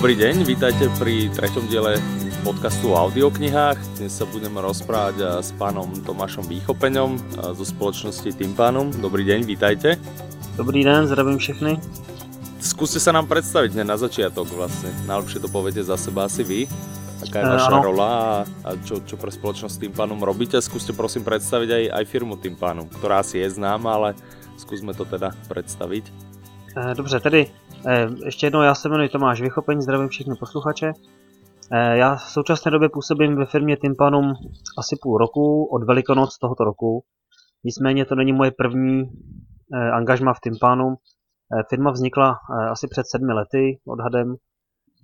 Dobrý deň, vítajte pri treťom diele podcastu o audioknihách. Dnes sa budeme rozprávať eh, s pánom Tomášom Výchopeňom eh, zo spoločnosti Tympánum. Dobrý deň, vítajte. Dobrý den, zdravím všechny. Skúste sa nám predstaviť hneď na začiatok vlastne. Najlepšie to poviete za seba asi vy. Aká je Eh, vaša áno. rola a čo, čo pre spoločnosť Tympánum robíte. Skúste prosím predstaviť aj, aj firmu Tympánum, ktorá asi je známa, ale skúsme to teda predstaviť. Dobře, tedy ještě jednou já se jmenuji Tomáš Vychopeň, zdravím všechny posluchače. Eh, Já v současné době působím ve firmě Tympanum asi půl roku, od Velikonoc tohoto roku. Nicméně to není moje první eh, angažma v Tympanum. Eh, Firma vznikla eh, asi před sedmi lety odhadem.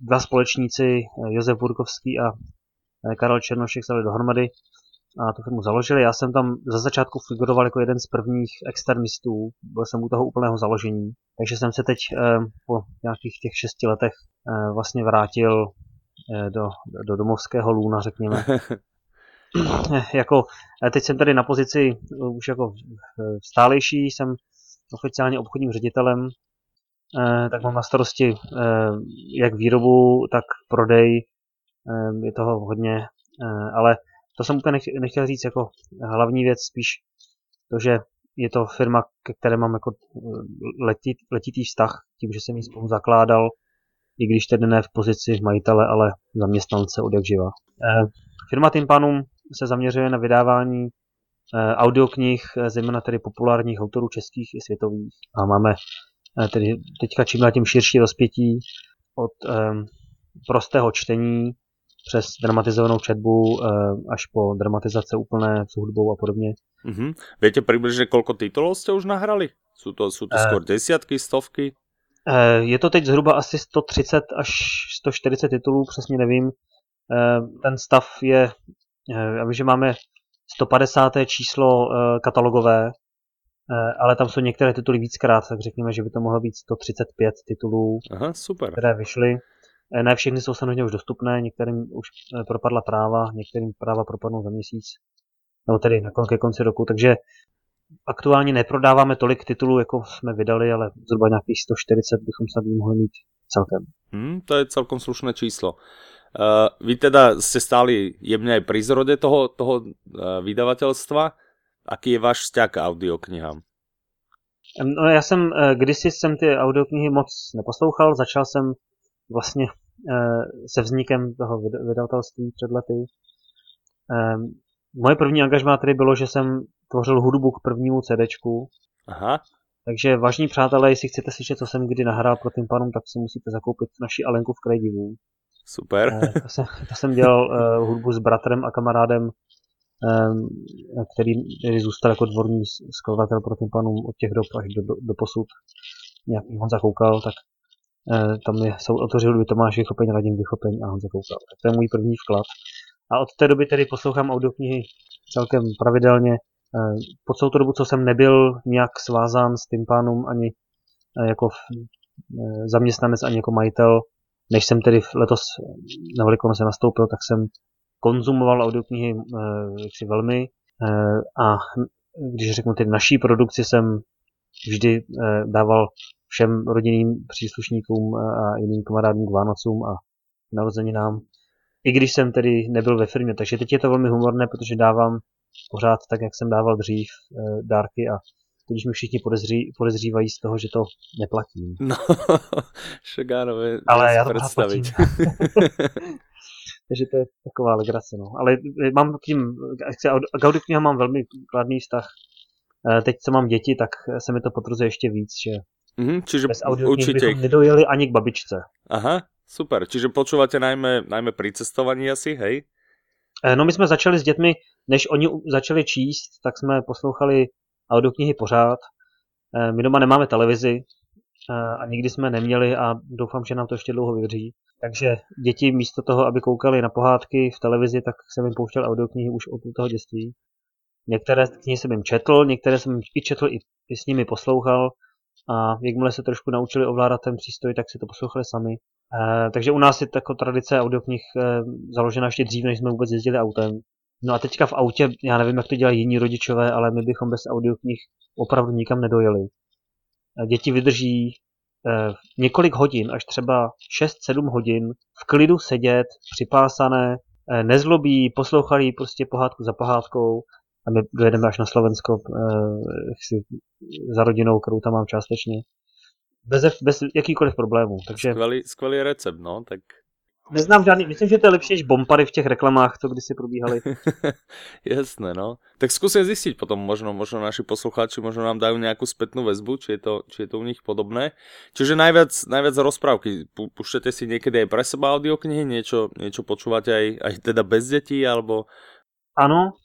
Dva společníci, eh, Josef Burkovský a eh, Karel Černošek se dohromady a tu firmu založili. Já jsem tam za začátku figuroval jako jeden z prvních externistů, byl jsem u toho úplného založení, takže jsem se teď eh, po nějakých těch šesti letech eh, vlastně vrátil eh, do, do domovského lůna, řekněme. Jako, teď jsem tady na pozici už jako stálejší, jsem oficiálně obchodním ředitelem, tak mám na starosti jak výrobu, tak prodej, je toho hodně, ale to jsem úplně nech- nechtěl říct jako hlavní věc, spíš to, že je to firma, ke které mám jako eh, letit, letitý vztah, tím, že jsem ji spolu zakládal, i když tedy ne v pozici majitele, ale zaměstnance od jak živa. Eh, Firma Tympanum se zaměřuje na vydávání eh, audioknih, zejména tedy populárních autorů českých i světových. A máme tedy teďka čím dál tím širší rozpětí od prostého čtení přes dramatizovanou četbu eh, až po dramatizace úplné s hudbou a podobně. Mhm. Viete približne, koľko titulov ste už nahrali? Sú to, sú to Eh. skôr desiatky, stovky? Eh, Je to teď zhruba asi 130 až 140 titulů, přesně nevím. Eh, Ten stav je, já vím, že máme 150. číslo katalogové, ale tam jsou některé tituly víckrát, tak řekněme, že by to mohlo být 135 titulů, Aha, super. které vyšly. Eh, Ne všechny jsou samozřejmě už dostupné, některým už eh, propadla práva, některým práva propadnou za měsíc, nebo tedy na kon- ke konci roku, takže aktuálně neprodáváme tolik titulů, jako jsme vydali, ale zhruba nějakých 140 bychom snad mohli mít celkem. Hm, to je celkom slušné číslo. Uh, vy teda ste stáli jemne aj pri zrode toho, toho uh, vydavateľstva. Aký je váš vzťah k audioknihám? No já jsem, kdysi jsem ty audioknihy moc neposlouchal, začal jsem vlastně eh, se vznikem toho vyd- vydavatelství před lety. Em, Moje první angažmá tedy bylo, že jsem tvořil hudbu k prvnímu CDčku, Aha, takže vážní přátelé, jestli chcete slyšet, co jsem kdy nahrál pro tím panům, tak si musíte zakoupit naši Alenku v kraji divů. super. Eh, To jsem, to jsem dělal uh, hudbu s bratrem a kamarádem, um, který, který zůstal jako dvorní skladatel pro tím panům od těch dob až do, do, do posud. Nějaký Honza Koukal, tak tam je, jsou autoři hudby Tomáš Vychopeň, Radim Vychopeň a Honza Koukal. Tak to je můj první vklad. A od té doby tedy poslouchám audioknihy celkem pravidelně. Eh, Po celou tu dobu, co jsem nebyl nějak svázán s Tympanum ani eh, jako eh, zaměstnanec, ani jako majitel, než jsem tedy letos na Velikonoce nastoupil, tak jsem konzumoval audioknihy eh, jaksi velmi eh, a když řeknu tedy naší produkci jsem vždy eh, dával všem rodinným příslušníkům eh, a jiným kamarádům k Vánocům a narozeninám, i když jsem tedy nebyl ve firmě. Takže teď je to velmi humorné, protože dávám pořád tak, jak jsem dával dřív eh, dárky a teď už mi všichni podezří, podezřívají z toho, že to neplatím. No, však áno, vie, Ale já to pořád predstaviť. Takže to je taková legrace, no. Ale eh, mám k tím, k audioknihám mám velmi kladný vztah. Eh, Teď, co mám děti, tak se mi to potvrzuje ještě víc, že Mhm, čiže bez audioknih určite bychom nedojeli ani k babičce. Aha, super. Čiže počúvate najmä, najmä pri cestovaní asi, hej? Eh, No my jsme začali s dětmi, než oni začali číst, tak jsme poslouchali audioknihy pořád. Eh, My doma nemáme televizi eh, a nikdy jsme neměli a doufám, že nám to ještě dlouho vydrží. Takže děti místo toho, aby koukali na pohádky v televizi, tak jsem jim pouštěl audioknihy už od toho dětství. Některé knihy jsem jim četl, některé jsem jim i četl, i, i s nimi poslouchal a jakmile se trošku naučili ovládat ten přístroj, tak si to poslouchali sami. Eh, takže u nás je jako tradice audioknih eh, založena ještě dřív, než jsme vůbec jezdili autem. No a teďka v autě, já nevím, jak to dělají jiní rodičové, ale my bychom bez audioknih opravdu nikam nedojeli. Eh, Děti vydrží eh, několik hodin, až třeba 6-7 hodin v klidu sedět, připásané, eh, nezlobí, poslouchali prostě pohádku za pohádkou a my dojedeme až na Slovensko eh, si, za rodinou, kterou tam mám částečně. Bez, bez jakýkoliv problémů. Takže... Skvělý, skvělý recept, no, tak Neznám žádný, myslím, že to je lepší než bompary v těch reklamách, to kdysi probíhaly. Jasné, no. Tak skúsim zistiť potom, možno, možno naši poslucháči možno nám dajú nejakú spätnú väzbu, či je to, či je to u nich podobné. Čiže najviac, najviac rozprávky. Púšťate si niekedy aj pre seba audioknihy, niečo, niečo počúvate aj, aj teda bez detí, alebo... Ano,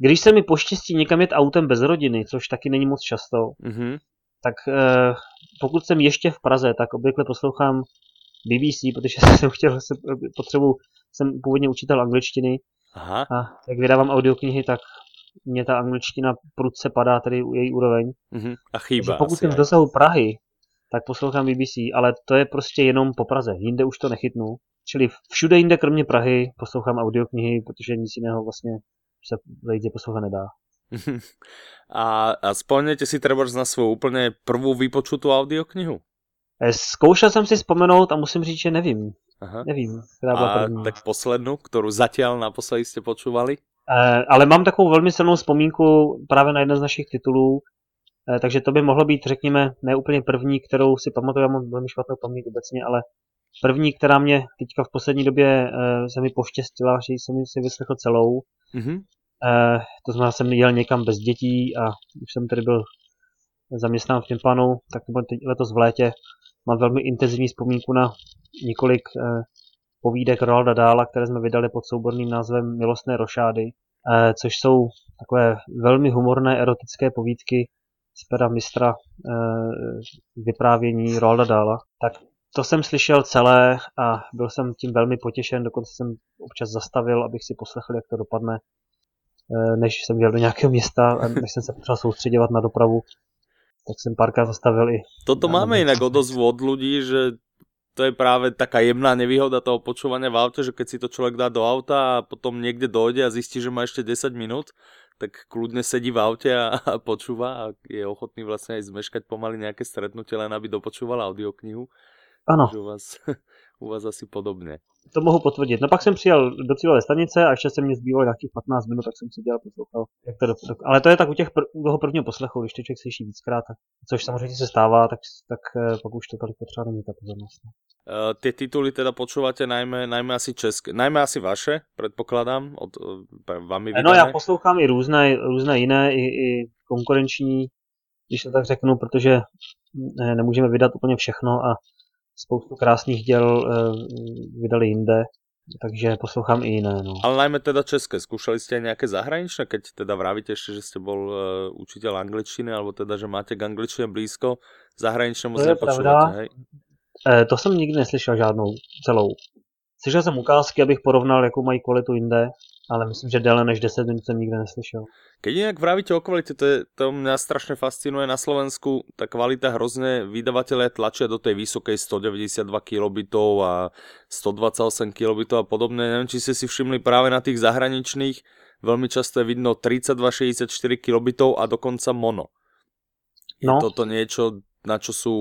když se mi poštěstí někam jet autem bez rodiny, což taky není moc často, mm-hmm. tak eh, pokud jsem ještě v Praze, tak obvykle poslouchám BBC, protože jsem chtěl, jsem, potřebu, jsem původně učitel angličtiny Aha. a jak vydávám audioknihy, tak mě ta angličtina prudce padá, tedy její úroveň. Uh-huh. A chýba. Takže pokud jsem v dosahu Prahy, tak poslouchám BBC, ale to je prostě jenom po Praze, jinde už to nechytnu. Čili všude jinde, kromě Prahy, poslouchám audioknihy, protože nic jiného vlastně se lidi poslouchat nedá. a, a spomněte si třeba na svou úplně prvou vypočutou audioknihu? Eh, zkoušel jsem si vzpomenout a musím říct, že nevím. Aha. Nevím, která byla a první. tak poslednou, kterou zatím naposledy jste počúvali? Eh, ale mám takovou velmi silnou vzpomínku právě na jeden z našich titulů, eh, takže to by mohlo být, řekněme, ne úplně první, kterou si pamatuju, já mám velmi špatnou paměť obecně, ale první, která mě teďka v poslední době eh, se mi poštěstila, že jsem si vyslechl celou. Mm-hmm. To znamená, jsem jel někam bez dětí a už jsem tedy byl zaměstnán v Timpanu, tak to bylo teď letos v létě. Mám velmi intenzivní vzpomínku na několik eh, povídek Roalda Dála, které jsme vydali pod souborným názvem Milostné rošády, což jsou takové velmi humorné erotické povídky z pera mistra vyprávění Roalda Dála. Tak to jsem slyšel celé a byl jsem tím velmi potěšen, dokonce jsem občas zastavil, abych si poslechl, jak to dopadne, eh, než jsem jel do nějakého města a než jsem se potřeboval soustředěvat na dopravu tak jsem párkrát zastavil i. Toto máme inak odozvu od ľudí, že to je práve taká jemná nevýhoda toho počúvania v aute, že keď si to človek dá do auta a potom niekde dojde a zistí, že má ešte 10 minút, tak kľudne sedí v aute a, a počúva a je ochotný vlastne aj zmeškať pomaly nejaké stretnutie, len aby dopočúval audioknihu. Ano. u vás, u vás asi podobně to mohu potvrdit. No pak jsem přijel do cílové stanice a ještě se mě zbývalo nějakých 15 minut, tak jsem si dělal poslouchal. Jak to do, do, ale to je tak u těch pr- toho prvního poslechu, když to člověk slyší víckrát, což samozřejmě se stává, tak, tak eh, pak už to tolik potřeba není ta pozornost. Uh, ty tituly teda počúvate najmä, najmä asi české, najmä asi vaše, předpokládám, od uh, vami vydané. No já poslouchám i různé, různé jiné, i, i konkurenční, když to tak řeknu, protože nemůžeme vydat úplně všechno a spoustu krásných děl uh, vydali jinde, takže poslouchám i jiné. No. Ale najmä teda české. Skúšali ste aj nejaké zahraničné, keď teda vravíte ešte, že ste bol uh, učiteľ angličtiny, alebo teda, že máte k angličtine blízko, zahraničné moc nepočúvate, hej? E, to jsem nikdy neslyšel žádnou celou. Slyšel jsem ukázky, abych porovnal, jakou mají kvalitu jinde, ale myslím, že déle než 10 minut jsem nikdy neslyšel. Keď inak vravíte o kvalite, to, je, to mňa strašne fascinuje na Slovensku, tá kvalita hrozne, vydavatelé tlačia do tej vysokej 192 kilobitov a 128 kilobitov a podobné. Neviem, či ste si všimli práve na tých zahraničných, veľmi často je vidno 3264 kilobitov a dokonca mono. Je no. toto niečo, na čo sú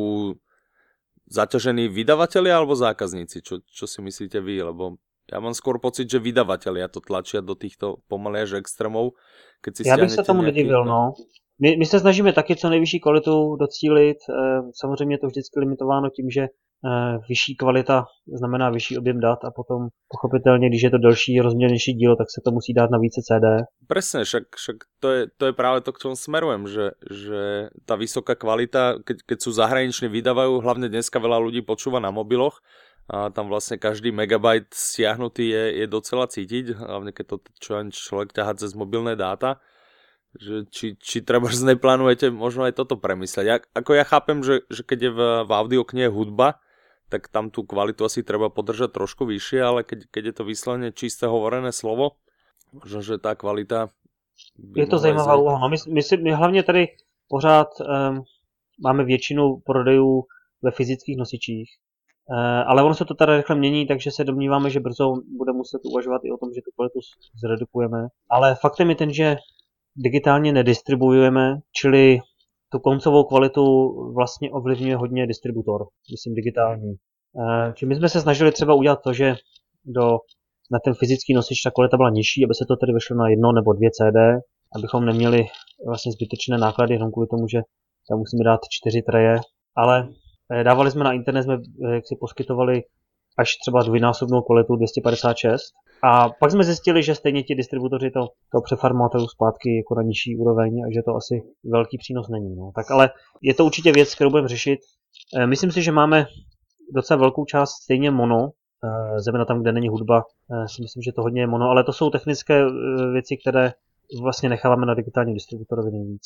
zaťažení vydavatelia alebo zákazníci? Čo, čo si myslíte vy? Lebo já mám skôr pocit, že vydavatelia to tlačia do týchto pomaly až extrémov. Keď si Já bych se tomu nějaký... nedivil, no. My, my se snažíme taky co nejvyšší kvalitu docílit. Eh, samozřejmě je to vždycky limitováno tím, že eh, vyšší kvalita znamená vyšší objem dat a potom pochopitelně, když je to delší, rozměrnější dílo, tak se to musí dát na více CD. Presne, však, však to, je, to je práve to, k čomu smerujem, že, že tá vysoká kvalita, keď, keď sú zahraniční vydávajú, hlavne dneska veľa ľudí počúva na mobiloch, a tam vlastne každý megabajt stiahnutý je, je docela cítiť, hlavne keď to čo človek ťahá cez mobilné dáta, že či, či treba neplánujete možno aj toto premysleť. Ja, ako ja chápem, že, že keď je v, v audioknihe hudba, tak tam tú kvalitu asi treba podržať trošku vyššie, ale keď, keď je to vyslovene čisté hovorené slovo, možno, že tá kvalita... Je to zajímavá úloha. No my, my, si, my hlavně tady pořád um, máme většinu prodejů ve fyzických nosičích, ale ono se to tady rychle mění, takže se domníváme, že brzo bude muset uvažovat i o tom, že tu kvalitu zredukujeme. Ale faktem je ten, že digitálně nedistribuujeme, čili tu koncovou kvalitu vlastně ovlivňuje hodně distributor, myslím digitální. Eh, Čili my jsme se snažili třeba udělat to, že do, na ten fyzický nosič ta kvalita byla nižší, aby se to tedy vyšlo na jedno nebo dvě CD, abychom neměli vlastně zbytečné náklady jenom kvůli tomu, že tam musíme dát čtyři treje, ale eh, dávali jsme na internet, jsme eh, jak si poskytovali až třeba dvojnásobnou kvalitu 256 a pak jsme zjistili, že stejně ti distributoři to, to přeformatují zpátky jako na nižší úroveň a že to asi velký přínos není. No. Tak ale je to určitě věc, kterou budeme řešit. Myslím si, že máme docela velkou část stejně mono, eh, zejména tam, kde není hudba, eh, si myslím, že to hodně je mono, ale to jsou technické eh, věci, které vlastně necháváme na digitálním distributorovi nejvíc.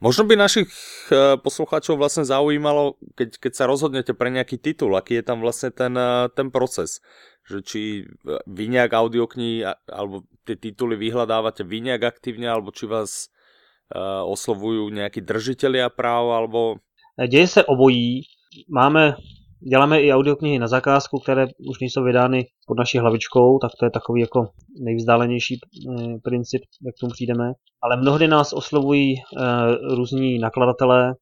Možno by našich poslucháčov vlastně zaujímalo, keď, keď sa rozhodnete pre nejaký titul, aký je tam vlastně ten, ten proces. Že či vy nejak audioknihy alebo tie tituly vyhľadávate vy nejak aktivně, alebo či vás oslovujú nejakí držitelia práv, alebo... Děje se obojí. Máme Děláme i audioknihy na zakázku, které už nejsou vydány pod naší hlavičkou, tak to je takový jako nejvzdálenější eh, princip, jak k tomu přijdeme. Ale mnohdy nás oslovují eh, různí nakladatelé,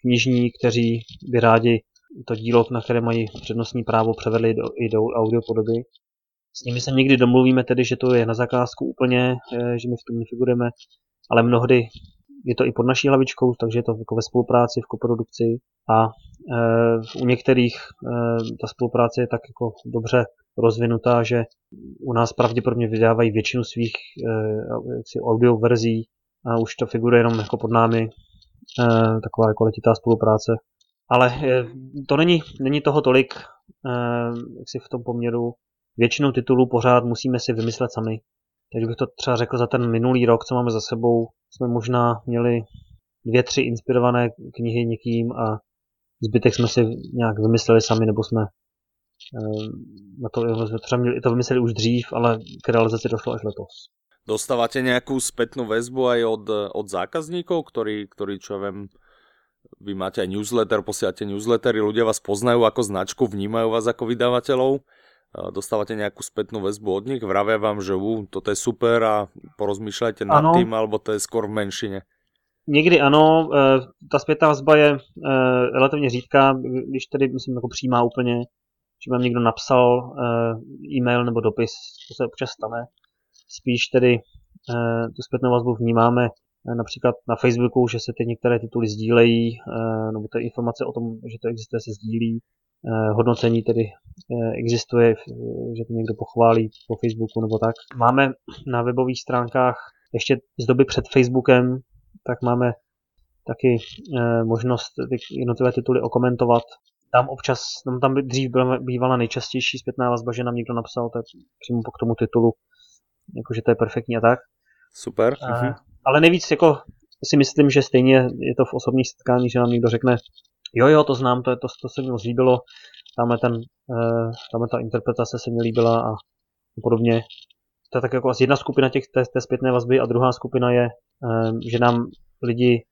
knižní, kteří by rádi to dílo, na které mají přednostní právo, převedli do, i do audiopodoby. S nimi se někdy domluvíme tedy, že to je na zakázku úplně, eh, že my v tom nefigurujeme, ale mnohdy je to i pod naší hlavičkou, takže je to jako ve spolupráci, v koprodukci a u některých e, ta spolupráce je tak jako dobře rozvinutá, že u nás pravděpodobně vydávají většinu svých e, audio verzí a už to figuruje jenom jako pod námi taková jako letitá spolupráce. Ale to není, není toho tolik, e, jak si v tom poměru. Většinu titulů pořád musíme si vymyslet sami. Takže bych to třeba řekl za ten minulý rok, co máme za sebou, jsme možná měli dvě, tři inspirované knihy někým a zbytek jsme si nějak vymysleli sami, nebo jsme eh, na to, jsme třeba měli, to vymysleli už dřív, ale k realizaci došlo až letos. Dostáváte nějakou zpětnou väzbu aj od, od zákazníkov, ktorí, ktorí čo viem, vy máte aj newsletter, posielate newslettery, ľudia vás poznajú ako značku, vnímajú vás ako vydavateľov dostávate nejakú spätnú väzbu od nich, vravia vám, že u, toto je super a porozmýšľajte nad ano. tým, alebo to je skôr v menšině? Někdy ano, e, ta zpětná vazba je e, relativně řídká, když tedy, myslím, jako přímá úplně, že vám někdo napsal e, e-mail nebo dopis, to se občas stane. Spíš tedy tu zpětnou vazbu vnímáme například na Facebooku, že se ty některé tituly sdílejí, nebo ty informace o tom, že to existuje, se sdílí. Eh, hodnocení tedy eh, existuje, že to někdo pochválí po Facebooku nebo tak. Máme na webových stránkách ještě z doby před Facebookem, tak máme taky eh, možnost ty jednotlivé tituly okomentovat. Tam občas, tam, tam dřív byla, bývala nejčastější zpětná vazba, že nám někdo napsal tak přímo k tomu titulu, jakože to je perfektní a tak. Super. A, ale nejvíc jako si myslím, že stejně je to v osobních setkání, že nám někdo řekne, Jo, jo, to znám, to, to, to se mi moc líbilo. Tamhle, ten, uh, tamhle ta interpretace se mi líbila a podobně. To je tak jako asi jedna skupina těch té, té zpětné vazby a druhá skupina je, že nám lidi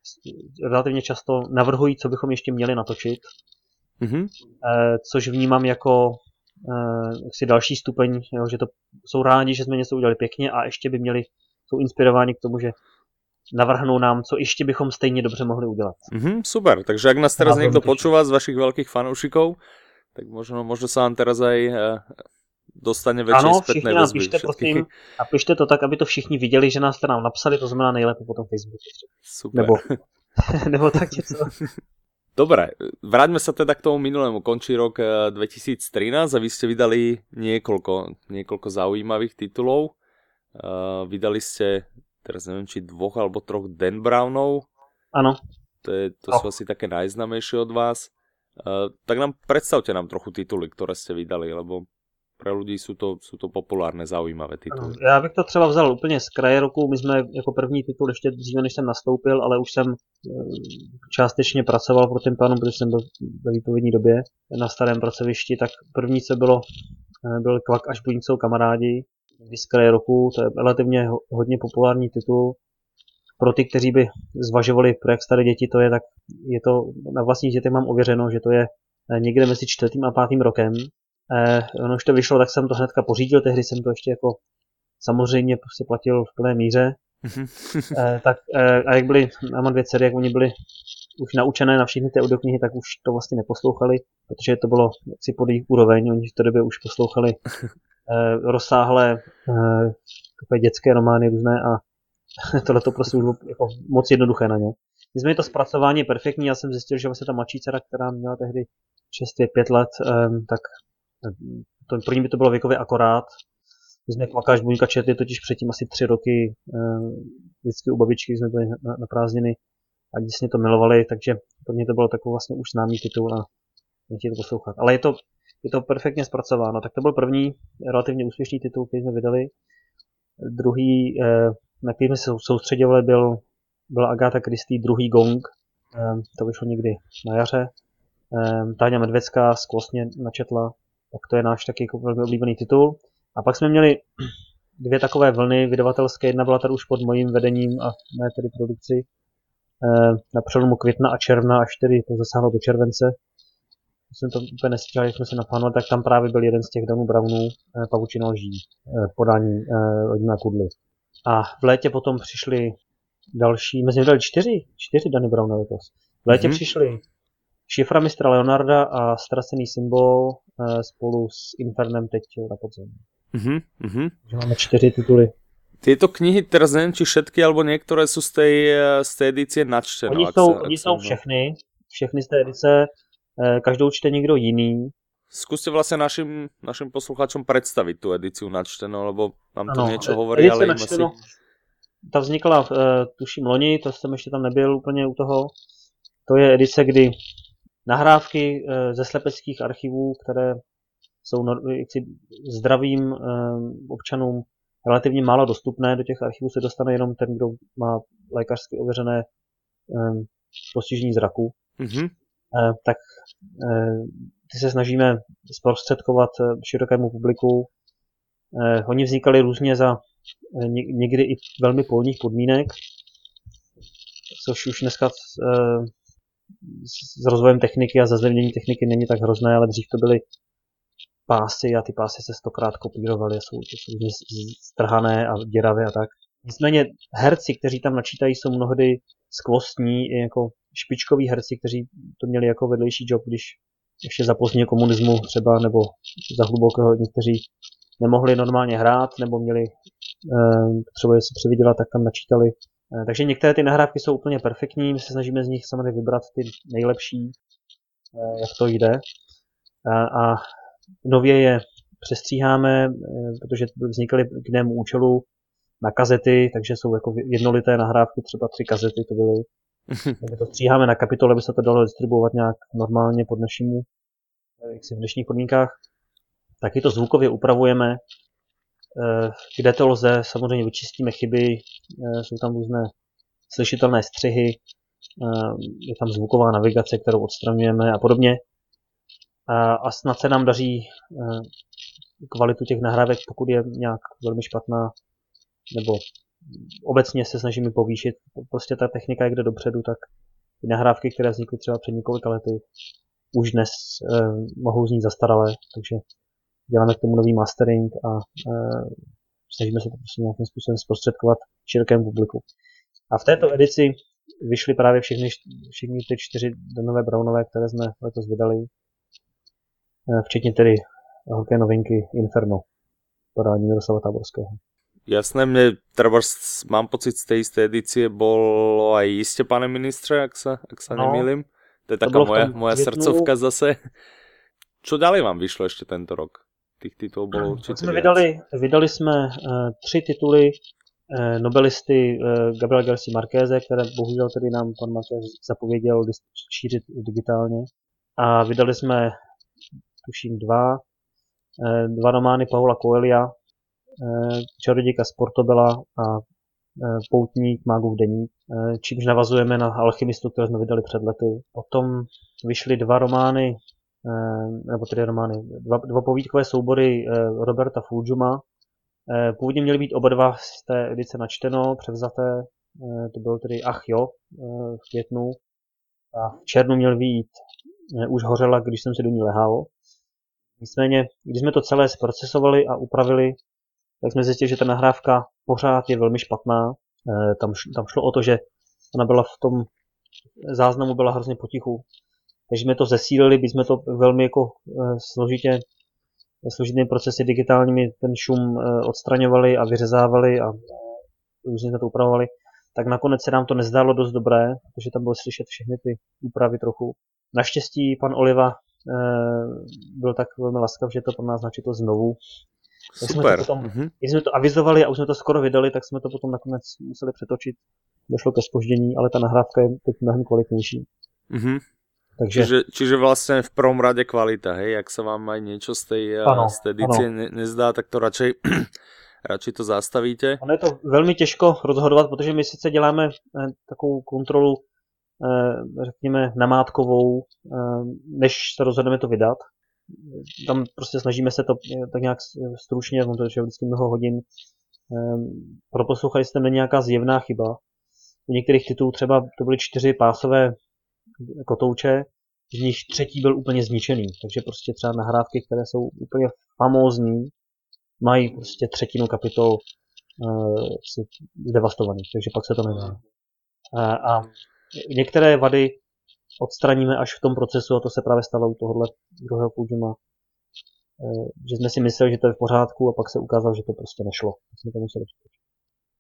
relativně často navrhují, co bychom ještě měli natočit. Mm-hmm. Což vnímám jako uh, jaksi další stupeň, jo, že to jsou rádi, že jsme něco udělali pěkně a ještě by měli, jsou inspirováni k tomu, že navrhnou nám, co ještě bychom stejně dobře mohli udělat. Mm-hmm, super, takže jak nás teraz někdo počúva z vašich velkých fanoušiků, tak možno, možno se vám teraz aj eh, dostane větší ano, všichni nás píšte, prosím, a pište to tak, aby to všichni viděli, že nás jste nám napsali, to znamená nejlépe potom Facebooku. Super. Nebo, nebo tak něco. Dobre, vráťme sa teda k tomu minulému. Končí rok 2013 eh, a vy ste vydali niekoľko, niekoľko zaujímavých titulov. Uh, vydali ste teraz neviem, či dvoch alebo troch Dan Brownov. Áno. To, je, to sú asi také najznámejšie od vás. Uh, tak nám predstavte nám trochu tituly, které ste vydali, lebo pro lidi jsou to, jsou to populárné, zaujímavé tituly. Já bych to třeba vzal úplně z kraje roku. My jsme jako první titul ještě dříve, než jsem nastoupil, ale už jsem eh, částečně pracoval pro ten pánu, protože jsem byl ve výpovědní době na starém pracovišti, tak první, co bylo, eh, byl Kvak až budícou kamarádi, z kraje roku, to je relativně hodně populární titul. Pro ty, kteří by zvažovali projekt Staré děti, to je tak, je to, na vlastních dětech mám ověřeno, že to je eh, někde mezi čtvrtým a pátým rokem. Eh, ono už to vyšlo, tak jsem to hnedka pořídil, tehdy jsem to ještě jako samozřejmě prostě platil v plné míře. eh, tak, eh, a jak byly, já mám dvě dcery, jak oni byli už naučené na všechny ty audioknihy, tak už to vlastně neposlouchali, protože to bylo jaksi pod jejich úroveň, oni v té době už poslouchali eh, rozsáhlé eh, takové dětské romány různé a tohle to prostě už bylo jako moc jednoduché na ně. Nicméně to zpracování je perfektní, já jsem zjistil, že vlastně ta mladší dcera, která měla tehdy 6-5 let, eh, tak to, pro ní by to bylo věkově akorát. My jsme Kvakáš Buňka četli totiž předtím asi tři roky eh, vždycky u babičky, jsme byli na, na prázdniny a děsně to milovali, takže pro mě to bylo takový vlastně už známý titul a nechtěli to poslouchat. Ale je to, je to perfektně zpracováno. Tak to byl první relativně úspěšný titul, který jsme vydali. Druhý, eh, na který jsme se soustředili, byl, byl Agatha Christie druhý gong. Eh, to vyšlo někdy na jaře. Táňa Medvecká skvostně načetla, tak to je náš taky jako velmi oblíbený titul. A pak jsme měli dvě takové vlny vydavatelské. Jedna byla tady už pod mojím vedením a mé tedy produkci eh, na přelomu května a června, až tedy to zasáhlo do července. Jsem to úplně nestihal, jak jsme se naplánovali, tak tam právě byl jeden z těch Danů Brownů, eh, Pavučina lží, eh, v podání Rodina Kudly. A v létě potom přišli další, mezi dali čtyři, čtyři Dany Browny letos. V létě mm-hmm. přišli Šifra mistra Leonarda a Ztracený symbol spolu s Infernem teď na podzim. Uh-huh, uh-huh. Že máme čtyři tituly. Tieto knihy, teraz neviem, či všetky, alebo niektoré sú z tej, eh, z tej edície načtené. Oni jsou, oni jsou všechny, všechny z té edice, eh, každou čte někdo jiný. Skúste vlastne našim, našim poslucháčom predstaviť tú edíciu načtenú, lebo nám to ano, niečo hovorí, ale načteno, si... Ta vznikla, tuším, loni, to jsem ještě tam nebyl úplně u toho. To je edice, kdy nahrávky uh, ze slepeckých archivů, které jsou zdravým eh, občanům relativně málo dostupné. Do těch archivů se dostane jenom ten, kdo má lékařsky ověřené eh, postižení zraku. Mm-hmm. Tak ty se snažíme zprostředkovat širokému publiku. Oni vznikali různě za někdy i velmi polních podmínek, což už dneska s rozvojem techniky a zazemněním techniky není tak hrozné, ale dřív to byly pásy a ty pásy se stokrát kopírovaly, jsou, jsou strhané a děravé a tak. Nicméně herci, kteří tam načítají, jsou mnohdy skvostní, i jako špičkoví herci, kteří to měli jako vedlejší job, když ještě za pozdního komunismu třeba, nebo za hlubokého někteří nemohli normálně hrát, nebo měli eh, třeba si přivydělat, tak tam načítali. Eh, takže některé ty nahrávky jsou úplně perfektní, my se snažíme z nich samozřejmě vybrat ty nejlepší, eh, jak to jde. A Nově je přestříháme, eh, protože vznikaly k jinému účelu na kazety, takže jsou jako jednolité nahrávky, třeba tři kazety to byly. Takže to stříháme na kapitole, aby se to dalo distribuovat nějak normálně pod našimi, jak si v dnešních podmínkách. Taky to zvukově upravujeme, kde to lze, samozřejmě vyčistíme chyby, jsou tam různé slyšitelné střihy, je tam zvuková navigace, kterou odstraňujeme a podobně a snad se nám daří eh, kvalitu těch nahrávek, pokud je nějak velmi špatná, nebo obecně se snažíme povýšit. Prostě ta technika je kde dopředu, tak ty nahrávky, které vznikly třeba před několika lety, už dnes eh, mohou znít zastaralé, takže děláme k tomu nový mastering a eh, snažíme se to prostě nějakým způsobem zprostředkovat širokému publiku. A v této edici vyšly právě všechny, všechny ty čtyři Donové Brownové, které jsme letos vydali. Eh, včetně tedy horké novinky Inferno, podání Miroslava Táborského. Jasné, mne treba mám pocit z tej istej edície bolo aj iste, pane ministře, ak sa, ak sa no, nemýlim. To je taká moja, moja srdcovka zase. Čo ďalej vám vyšlo ešte tento rok? Tých titulů bylo určitě jsme vydali, vydali jsme uh, tři tituly uh, nobelisty uh, Gabriela Garcia Marqueze, které bohužel tedy nám pan Marquez zapověděl šířit digitálně. A vydali jsme tuším dva, eh, dva romány Paula Coelia, eh, Čarodějka z Portobela a eh, Poutník Mágův deník, čímž navazujeme na Alchymistu, které jsme vydali před lety. Potom vyšly dva romány, nebo tedy romány, dva, dva povídkové soubory Roberta Fulžuma. Původně měly být oba dva z té edice načteno, převzaté, to byl tedy Ach jo, v květnu. A v červnu měl být Už hořela, když jsem se do ní lehal. Nicméně, když jsme to celé zprocesovali a upravili, tak jsme zjistili, že ta nahrávka pořád je velmi špatná. Eh, tam, tam šlo o to, že ona byla v tom záznamu byla hrozně potichu. Takže jsme to zesílili, bychom to velmi jako složitě složitými procesy digitálními ten šum odstraňovali a vyřezávali a různě jsme to upravovali, tak nakonec se nám to nezdálo dost dobré, protože tam bylo slyšet všechny ty úpravy trochu. Naštěstí pan Oliva byl tak velmi laskav, že to pro nás načetl znovu Super. Jsme to potom, mm-hmm. Když jsme to avizovali a už jsme to skoro vydali, tak jsme to potom nakonec museli přetočit. Došlo ke spoždění, ale ta nahrávka je teď mnohem kvalitnější. Mm-hmm. Takže... Čiže, čiže vlastně v prvom rade kvalita, hej? Jak se vám aj něco z té z té edice ne, nezdá, tak to radšej radši to zastavíte. Ono je to velmi těžko rozhodovat, protože my sice děláme eh, takovou kontrolu, eh, řekněme, namátkovou, eh, než se rozhodneme to vydat, tam prostě snažíme se to eh, tak nějak stručně, on to je vždycky mnoho hodin. Ehm, pro posluchače není nějaká zjevná chyba. U některých titulů třeba to byly čtyři pásové kotouče, z nich třetí byl úplně zničený. Takže prostě třeba nahrávky, které jsou úplně famózní, mají prostě třetinu kapitol uh, zdevastovaných, takže pak se to nedá. Uh, a některé vady odstraníme až v tom procesu a to se právě stalo u tohohle druhého Kojima. Eh, že jsme si mysleli, že to je v pořádku a pak se ukázalo, že to prostě nešlo. Jsme to museli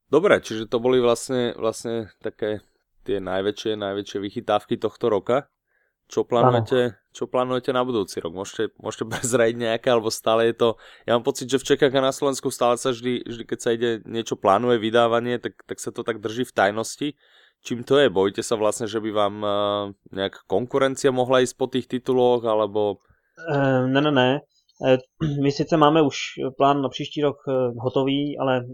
Dobre, čiže to boli vlastne, vlastne také tie najväčšie, najväčšie vychytávky tohto roka. Čo plánujete, čo plánujete na budúci rok? Môžete, môžete prezradiť nejaké, alebo stále je to... Ja mám pocit, že v Čechách a na Slovensku stále sa vždy, vždy keď sa ide niečo plánuje, vydávanie, tak, tak sa to tak drží v tajnosti. Čím to je? Bojíte sa vlastne, že by vám uh, nejaká konkurencia mohla ísť po tých tituloch, alebo... Uh, ne, ne, ne. Uh, my sice máme už plán na příští rok hotový, ale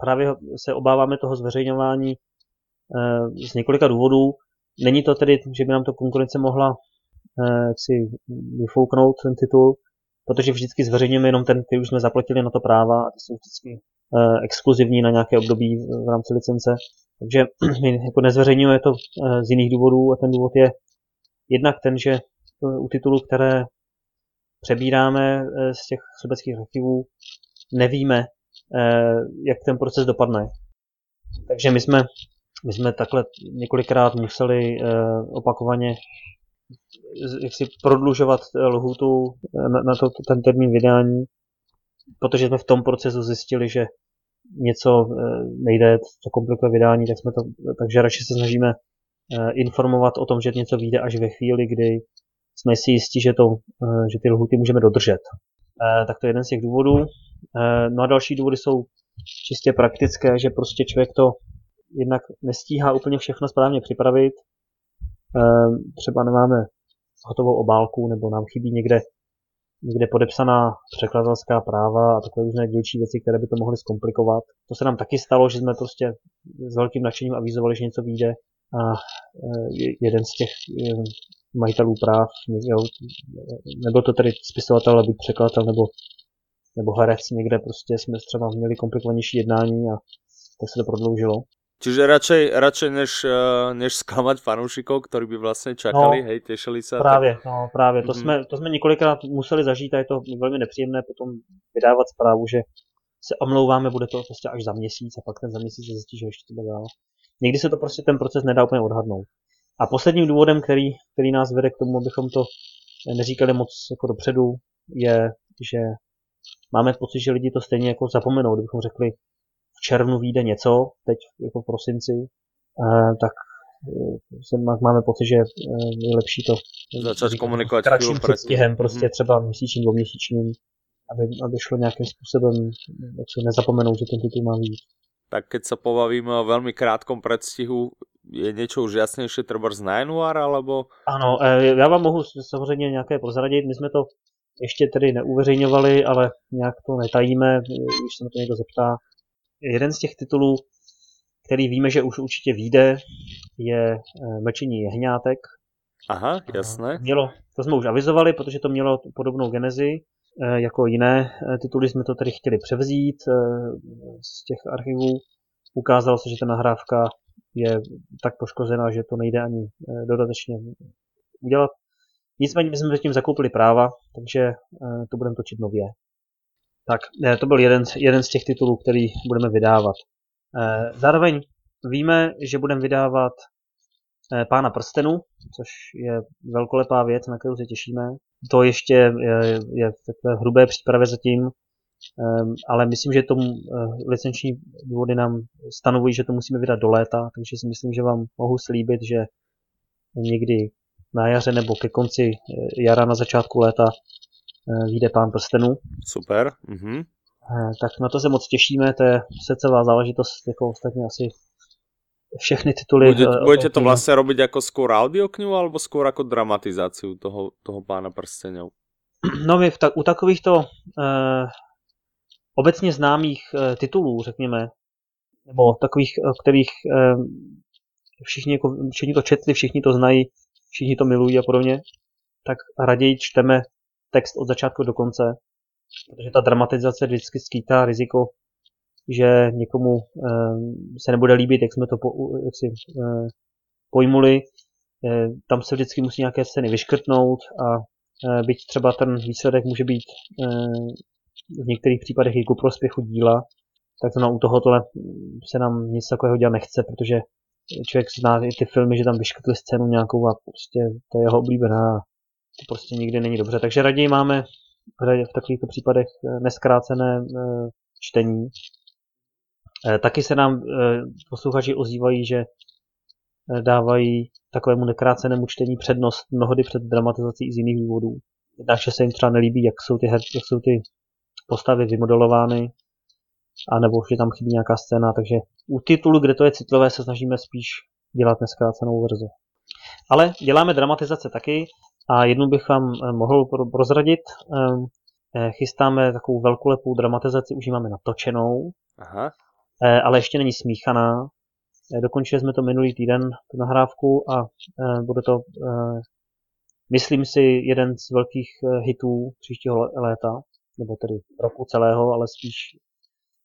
právě se obáváme toho zveřejňování z několika důvodů. Není to tedy, že by nám to konkurence mohla uh, si vyfouknout ten titul, protože vždycky zveřejňujeme jenom ten, který už jsme zaplatili na to práva a ty jsou vždycky uh, exkluzivní na nějaké období v rámci licence. Takže my jako nezveřejňujeme to eh, z jiných důvodů a ten důvod je jednak ten, že eh, u titulů, které přebíráme eh, z těch sobeckých archivů, nevíme, jak ten proces dopadne. Takže my jsme, my jsme takhle několikrát museli opakovaně jak si prodlužovat lhůtu na, na to, ten termín vydání, protože jsme v tom procesu zjistili, že něco eh, nejde, co komplikuje vydání, tak jsme to, takže radši se snažíme eh, informovat o tom, že něco vyjde až ve chvíli, kdy jsme si jistí, že, to, eh, že ty lhuty můžeme dodržet. Tak to je jeden z těch důvodů. No a další důvody jsou čistě praktické, že prostě člověk to jednak nestíhá úplně všechno správně připravit. Třeba nemáme hotovou obálku, nebo nám chybí někde někde podepsaná překladatelská práva a takové různé dílčí věci, které by to mohly zkomplikovat. To se nám taky stalo, že jsme prostě s velkým nadšením avizovali, že něco vyjde a e, jeden z těch e, majitelů práv, nebyl to tedy spisovatel, ale překladatel nebo, nebo herec někde, prostě jsme třeba měli komplikovanější jednání a tak se to prodloužilo. Čiže radšej, radšej než, uh, než sklamať fanúšikov, ktorí by vlastně čakali, no, hej, těšili se. Právě, tak... no právě, to, mm-hmm. jsme, to jsme několikrát museli zažít a je to velmi nepříjemné potom vydávat zprávu, že se omlouváme, bude to prostě až za měsíc a pak ten za měsíc zjistí, že ještě to bude dál. Někdy se to prostě ten proces nedá úplně odhadnout. A posledním důvodem, který, který nás vede k tomu, abychom to neříkali moc jako dopředu, je, že máme pocit, že lidi to stejně jako zapomenou. Kdybychom řekli, v červnu vyjde něco, teď jako v prosinci, eh, tak eh, máme pocit, že eh, je lepší to začít komunikovat kratším předstihem, prostě mm. třeba měsíčním, dvouměsíčním, aby, aby šlo nějakým způsobem, jak se nezapomenou, že ten titul má být. Tak keď sa pobavíme o veľmi krátkom predstihu, je něco už jasnější třeba z na január, alebo? Ano, já vám mohu samozřejmě nějaké prozradit, my jsme to ještě tedy neuveřejňovali, ale nějak to netajíme, když se na to někdo zeptá, jeden z těch titulů, který víme, že už určitě vyjde, je eh, Mlčení jehňátek. Aha, jasné. Mělo, to jsme už avizovali, protože to mělo podobnou genezi. Eh, jako jiné eh, tituly jsme to tedy chtěli převzít z těch archivů. Ukázalo se, že ta nahrávka je tak poškozená, že to nejde ani dodatečně udělat. Nicméně my jsme zatím zakoupili práva, takže to budeme točit nově. Tak to byl jeden, jeden z těch titulů, který budeme vydávat. Eh, zároveň víme, že budeme vydávat Pána prstenu, což je velkolepá věc, na kterou se těšíme. To ještě je, je v takové hrubé přípravě zatím, um, ale myslím, že tomu licenční důvody nám stanovují, že to musíme vydat do léta, takže si myslím, že vám mohu slíbit, že někdy na jaře nebo ke konci eh, jara na začátku léta eh, vyjde Pán prstenů. Super. Mhm. Tak na to se moc těšíme, to je srdcová záležitost, jako ostatně asi všechny tituly. Bude, budete to vlastně robiť jako skôr audioknihu alebo skôr jako dramatizáciu toho, toho Pána prstenů? No my v ta, u takovýchto eh, obecně známých eh, titulů, řekněme, nebo takových, o kterých eh, všichni, jako, všichni to četli, všichni to znají, všichni to milují a podobně, tak raději čteme text od začátku do konce, protože ta dramatizace vždycky skýtá riziko, že někomu eh, se nebude líbit, jak jsme to po, jak si, eh, pojmuli. Eh, tam se vždycky musí nějaké scény vyškrtnout a eh, byť třeba ten výsledek může být v některých případech i ku prospěchu díla, tak to na u tohoto se nám nic takového dělat nechce, protože člověk zná i ty filmy, že tam vyškrtli scénu nějakou a prostě to je jeho oblíbená to prostě nikdy není dobře. Takže raději máme v takovýchto případech eh, neskrácené eh, čtení. Eh, taky se nám posluchači ozývají, že dávají takovému nekrácenému čtení přednost mnohdy před dramatizací z jiných důvodů. Jednak, že se jim třeba nelíbí, jak jsou ty, her, jak jsou ty postavy vymodelovány, a nebo že tam chybí nějaká scéna, takže u titulu, kde to je citlivé, se snažíme spíš dělat neskrácenou verzi. Ale děláme dramatizace taky a jednu bych vám eh, mohl prozradit. Ehm, eh, chystáme takovou velkolepou dramatizaci, už ji máme natočenou, Aha. Eh, ale ještě není smíchaná. Dokončili jsme to minulý týden, tu nahrávku a bude to, myslím si, jeden z velkých hitů příštího léta, nebo tedy roku celého, ale spíš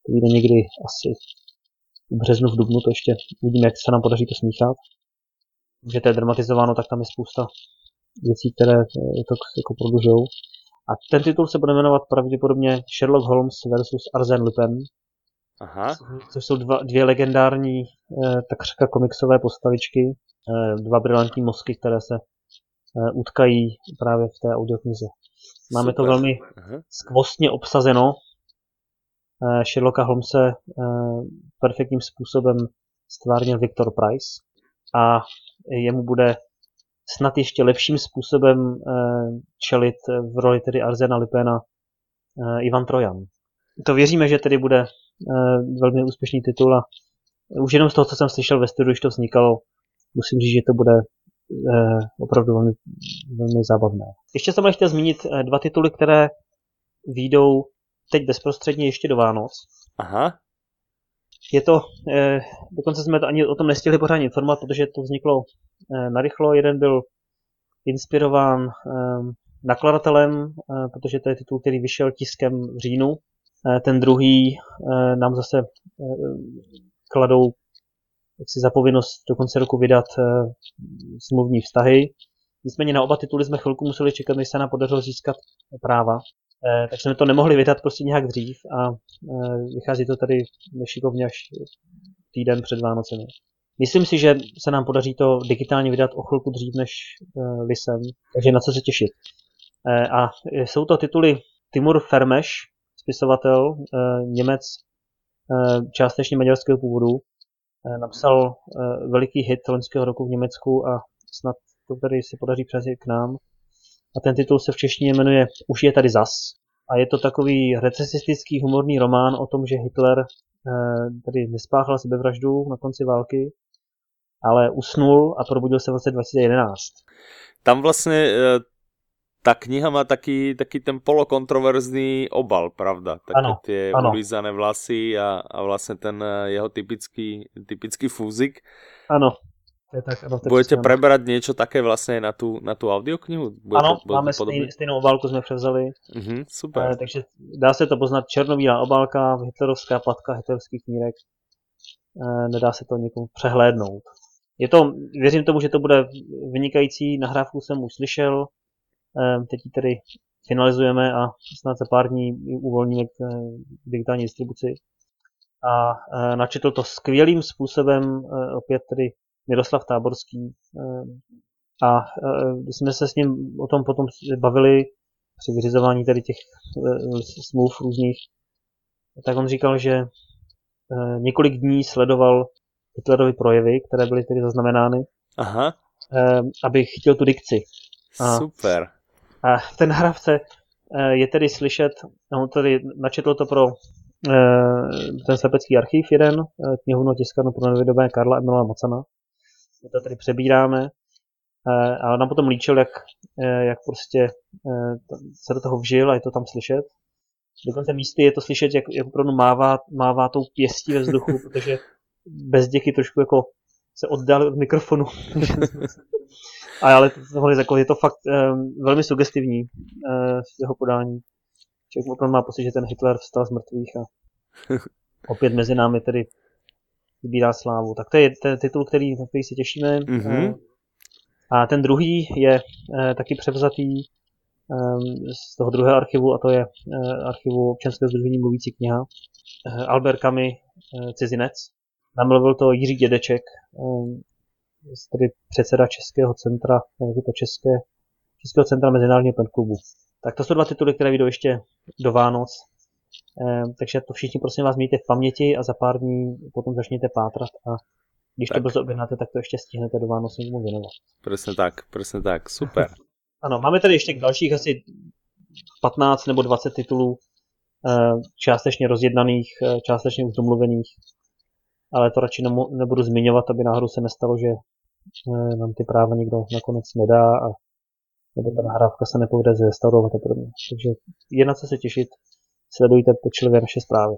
to vyjde někdy asi v březnu, v dubnu, to ještě uvidíme, jak se nám podaří to smíchat. Že to je dramatizováno, tak tam je spousta věcí, které to jako prodlužují. A ten titul se bude jmenovat pravděpodobně Sherlock Holmes versus Arsène Lupin. Aha. Což jsou dva, dvě legendární, eh, takřka komiksové postavičky, eh, dva brilantní mozky, které se eh, utkají právě v té audioknize. Máme Super. to velmi skvostně obsazeno, Eh, Sherlocka Holmese eh, perfektním způsobem stvárnil Victor Price a jemu bude snad ještě lepším způsobem eh, čelit v roli tedy Arzena Lipena Ivan Trojan. To věříme, že tedy bude velmi úspěšný titul a už jenom z toho, co jsem slyšel ve studiu, když to vznikalo, musím říct, že to bude opravdu velmi, velmi zábavné. Ještě jsem chtěl zmínit dva tituly, které výjdou teď bezprostředně ještě do Vánoc. Aha. Je to, eh, dokonce jsme to ani o tom nestihli pořádně informovat, protože to vzniklo eh, narychlo. Jeden byl inspirován eh, nakladatelem, eh, protože to je titul, který vyšel tiskem v říjnu. Eh, ten druhý eh, nám zase eh, kladou si za povinnost do konce roku vydat eh, smluvní vztahy. Nicméně na oba tituly jsme chvilku museli čekat, než se nám podařilo získat práva. Eh, tak jsme to nemohli vydat prostě nějak dřív a eh, vychází to tady nešikovně až týden před Vánocemi. Myslím si, že se nám podaří to digitálně vydat o chvilku dřív než Lisem, takže na co se těšit. Uh, a jsou to tituly Timur Fermeš, spisovatel, uh, Němec, částečně maďarského původu, napsal veliký hit loňského roku v Německu a snad to tady se podaří přežít k nám. A ten titul se v češtině jmenuje Už je tady zas. A je to takový recesistický humorný román o tom, že Hitler eh, tady nespáchal sebevraždu na konci války, ale usnul a probudil se v roce 2011. Tam vlastně eh, ta kniha má taky, taky ten polokontroverzný obal, pravda? Také ano, ty ano. ulízané vlasy a, a vlastně ten eh, jeho typický, typický fúzik. Ano, je tak, ano, Budete prebrať niečo také vlastně na tu, na tu audioknihu? Bude ano, to, máme stejný, stejnou obálku jsme převzali. Uh-huh, super. E, takže dá se to poznat černobílá obálka, hitlerovská platka, hitlerovský knírek. E, nedá se to někomu přehlédnout. Je to, věřím tomu, že to bude vynikající, nahrávku jsem už slyšel, e, teď ji tedy finalizujeme a snad za pár dní uvolníme k digitální distribuci. A načetl to skvělým způsobem, opět tedy Miroslav Táborský. A když jsme se s ním o tom potom bavili při vyřizování tady těch smluv různých, tak on říkal, že několik dní sledoval Hitlerovy projevy, které byly tedy zaznamenány, Aha. aby chytil tu dikci. A, Super. A v té nahrávce je tedy slyšet, on tedy načetl to pro ten slepecký archiv jeden, knihovnu tiskanu pro nevědomé Karla Emila Mocana. My to tady přebíráme. A on nám potom líčil, jak, jak prostě se do toho vžil a je to tam slyšet. Dokonce místy je to slyšet, jak, jak opravdu mává, mává tou pěstí ve vzduchu, protože bez děky trošku jako se oddal od mikrofonu. a ale tohle jako, je to fakt um, velmi sugestivní uh, jeho podání. Člověk opravdu má pocit, že ten Hitler vstal z mrtvých a opět mezi námi tedy sbírá slávu. Tak to je ten titul, který, na který si těšíme. Mm-hmm. A ten druhý je uh, taky převzatý um, z toho druhého archivu, a to je uh, archivu občanského združení Mluvící kniha. Uh, Albert Kamy, uh, Cizinec. Namluvil to Jiří Dědeček, um, tedy předseda Českého centra, jak je to České, Českého centra Mezinárodního penklubu. Tak to jsou dva tituly, které vyjdou ještě do Vánoc. Ehm, takže to všichni prosím vás mějte v paměti a za pár dní potom začněte pátrat a když tak. to brzo objednáte, tak to ještě stihnete do Vánoc někomu věnovat. Přesně tak, přesně tak, super. ano, máme tady ještě dalších asi 15 nebo 20 titulů, ehm, částečně rozjednaných, eh, částečně už domluvených, ale to radši nebudu zmiňovat, aby náhodou se nestalo, že eh, nám ty práva nikdo nakonec nedá a nebo ta nahrávka se nepovede zrestaurovat a podobně. Takže je na co se těšit, sledujte pečlivě naše zprávy.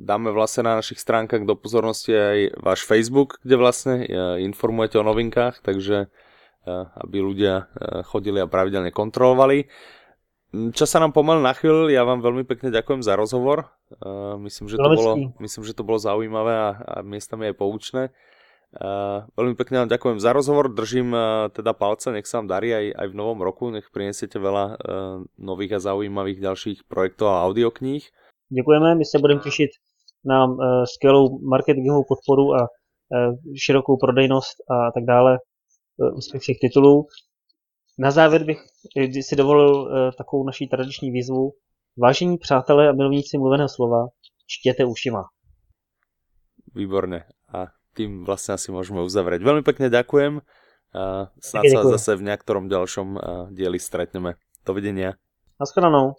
Dáme vlastně na našich stránkách do pozornosti aj váš Facebook, kde vlastně eh, informujete o novinkách, takže eh, aby ľudia chodili a pravidelně kontrolovali. Čas sa nám pomaly na chvíľu, ja vám veľmi pekne ďakujem za rozhovor. myslím, že to bolo, myslím, že to bolo zaujímavé a, a miestami aj poučné. Uh, veľmi pekne vám ďakujem za rozhovor, držím uh, teda palce, nech sa vám darí aj, aj v novom roku, nech prinesiete veľa uh, nových a zaujímavých ďalších projektov a audiokníh. Děkujeme, my se budeme těšit na uh, skvělou marketingovou podporu a uh, širokou prodejnost a tak dále, uh, úspěch všech titulů. Na závěr bych si dovolil uh, takovou naší tradiční výzvu. Vážení přátelé a milovníci mluveného slova, čtěte ušima. Výborně. A tým vlastne asi môžeme uzavrieť. Veľmi pekne ďakujem a snad sa zase v niektorom ďalšom dieli stretneme. Dovidenia. Naschledanou.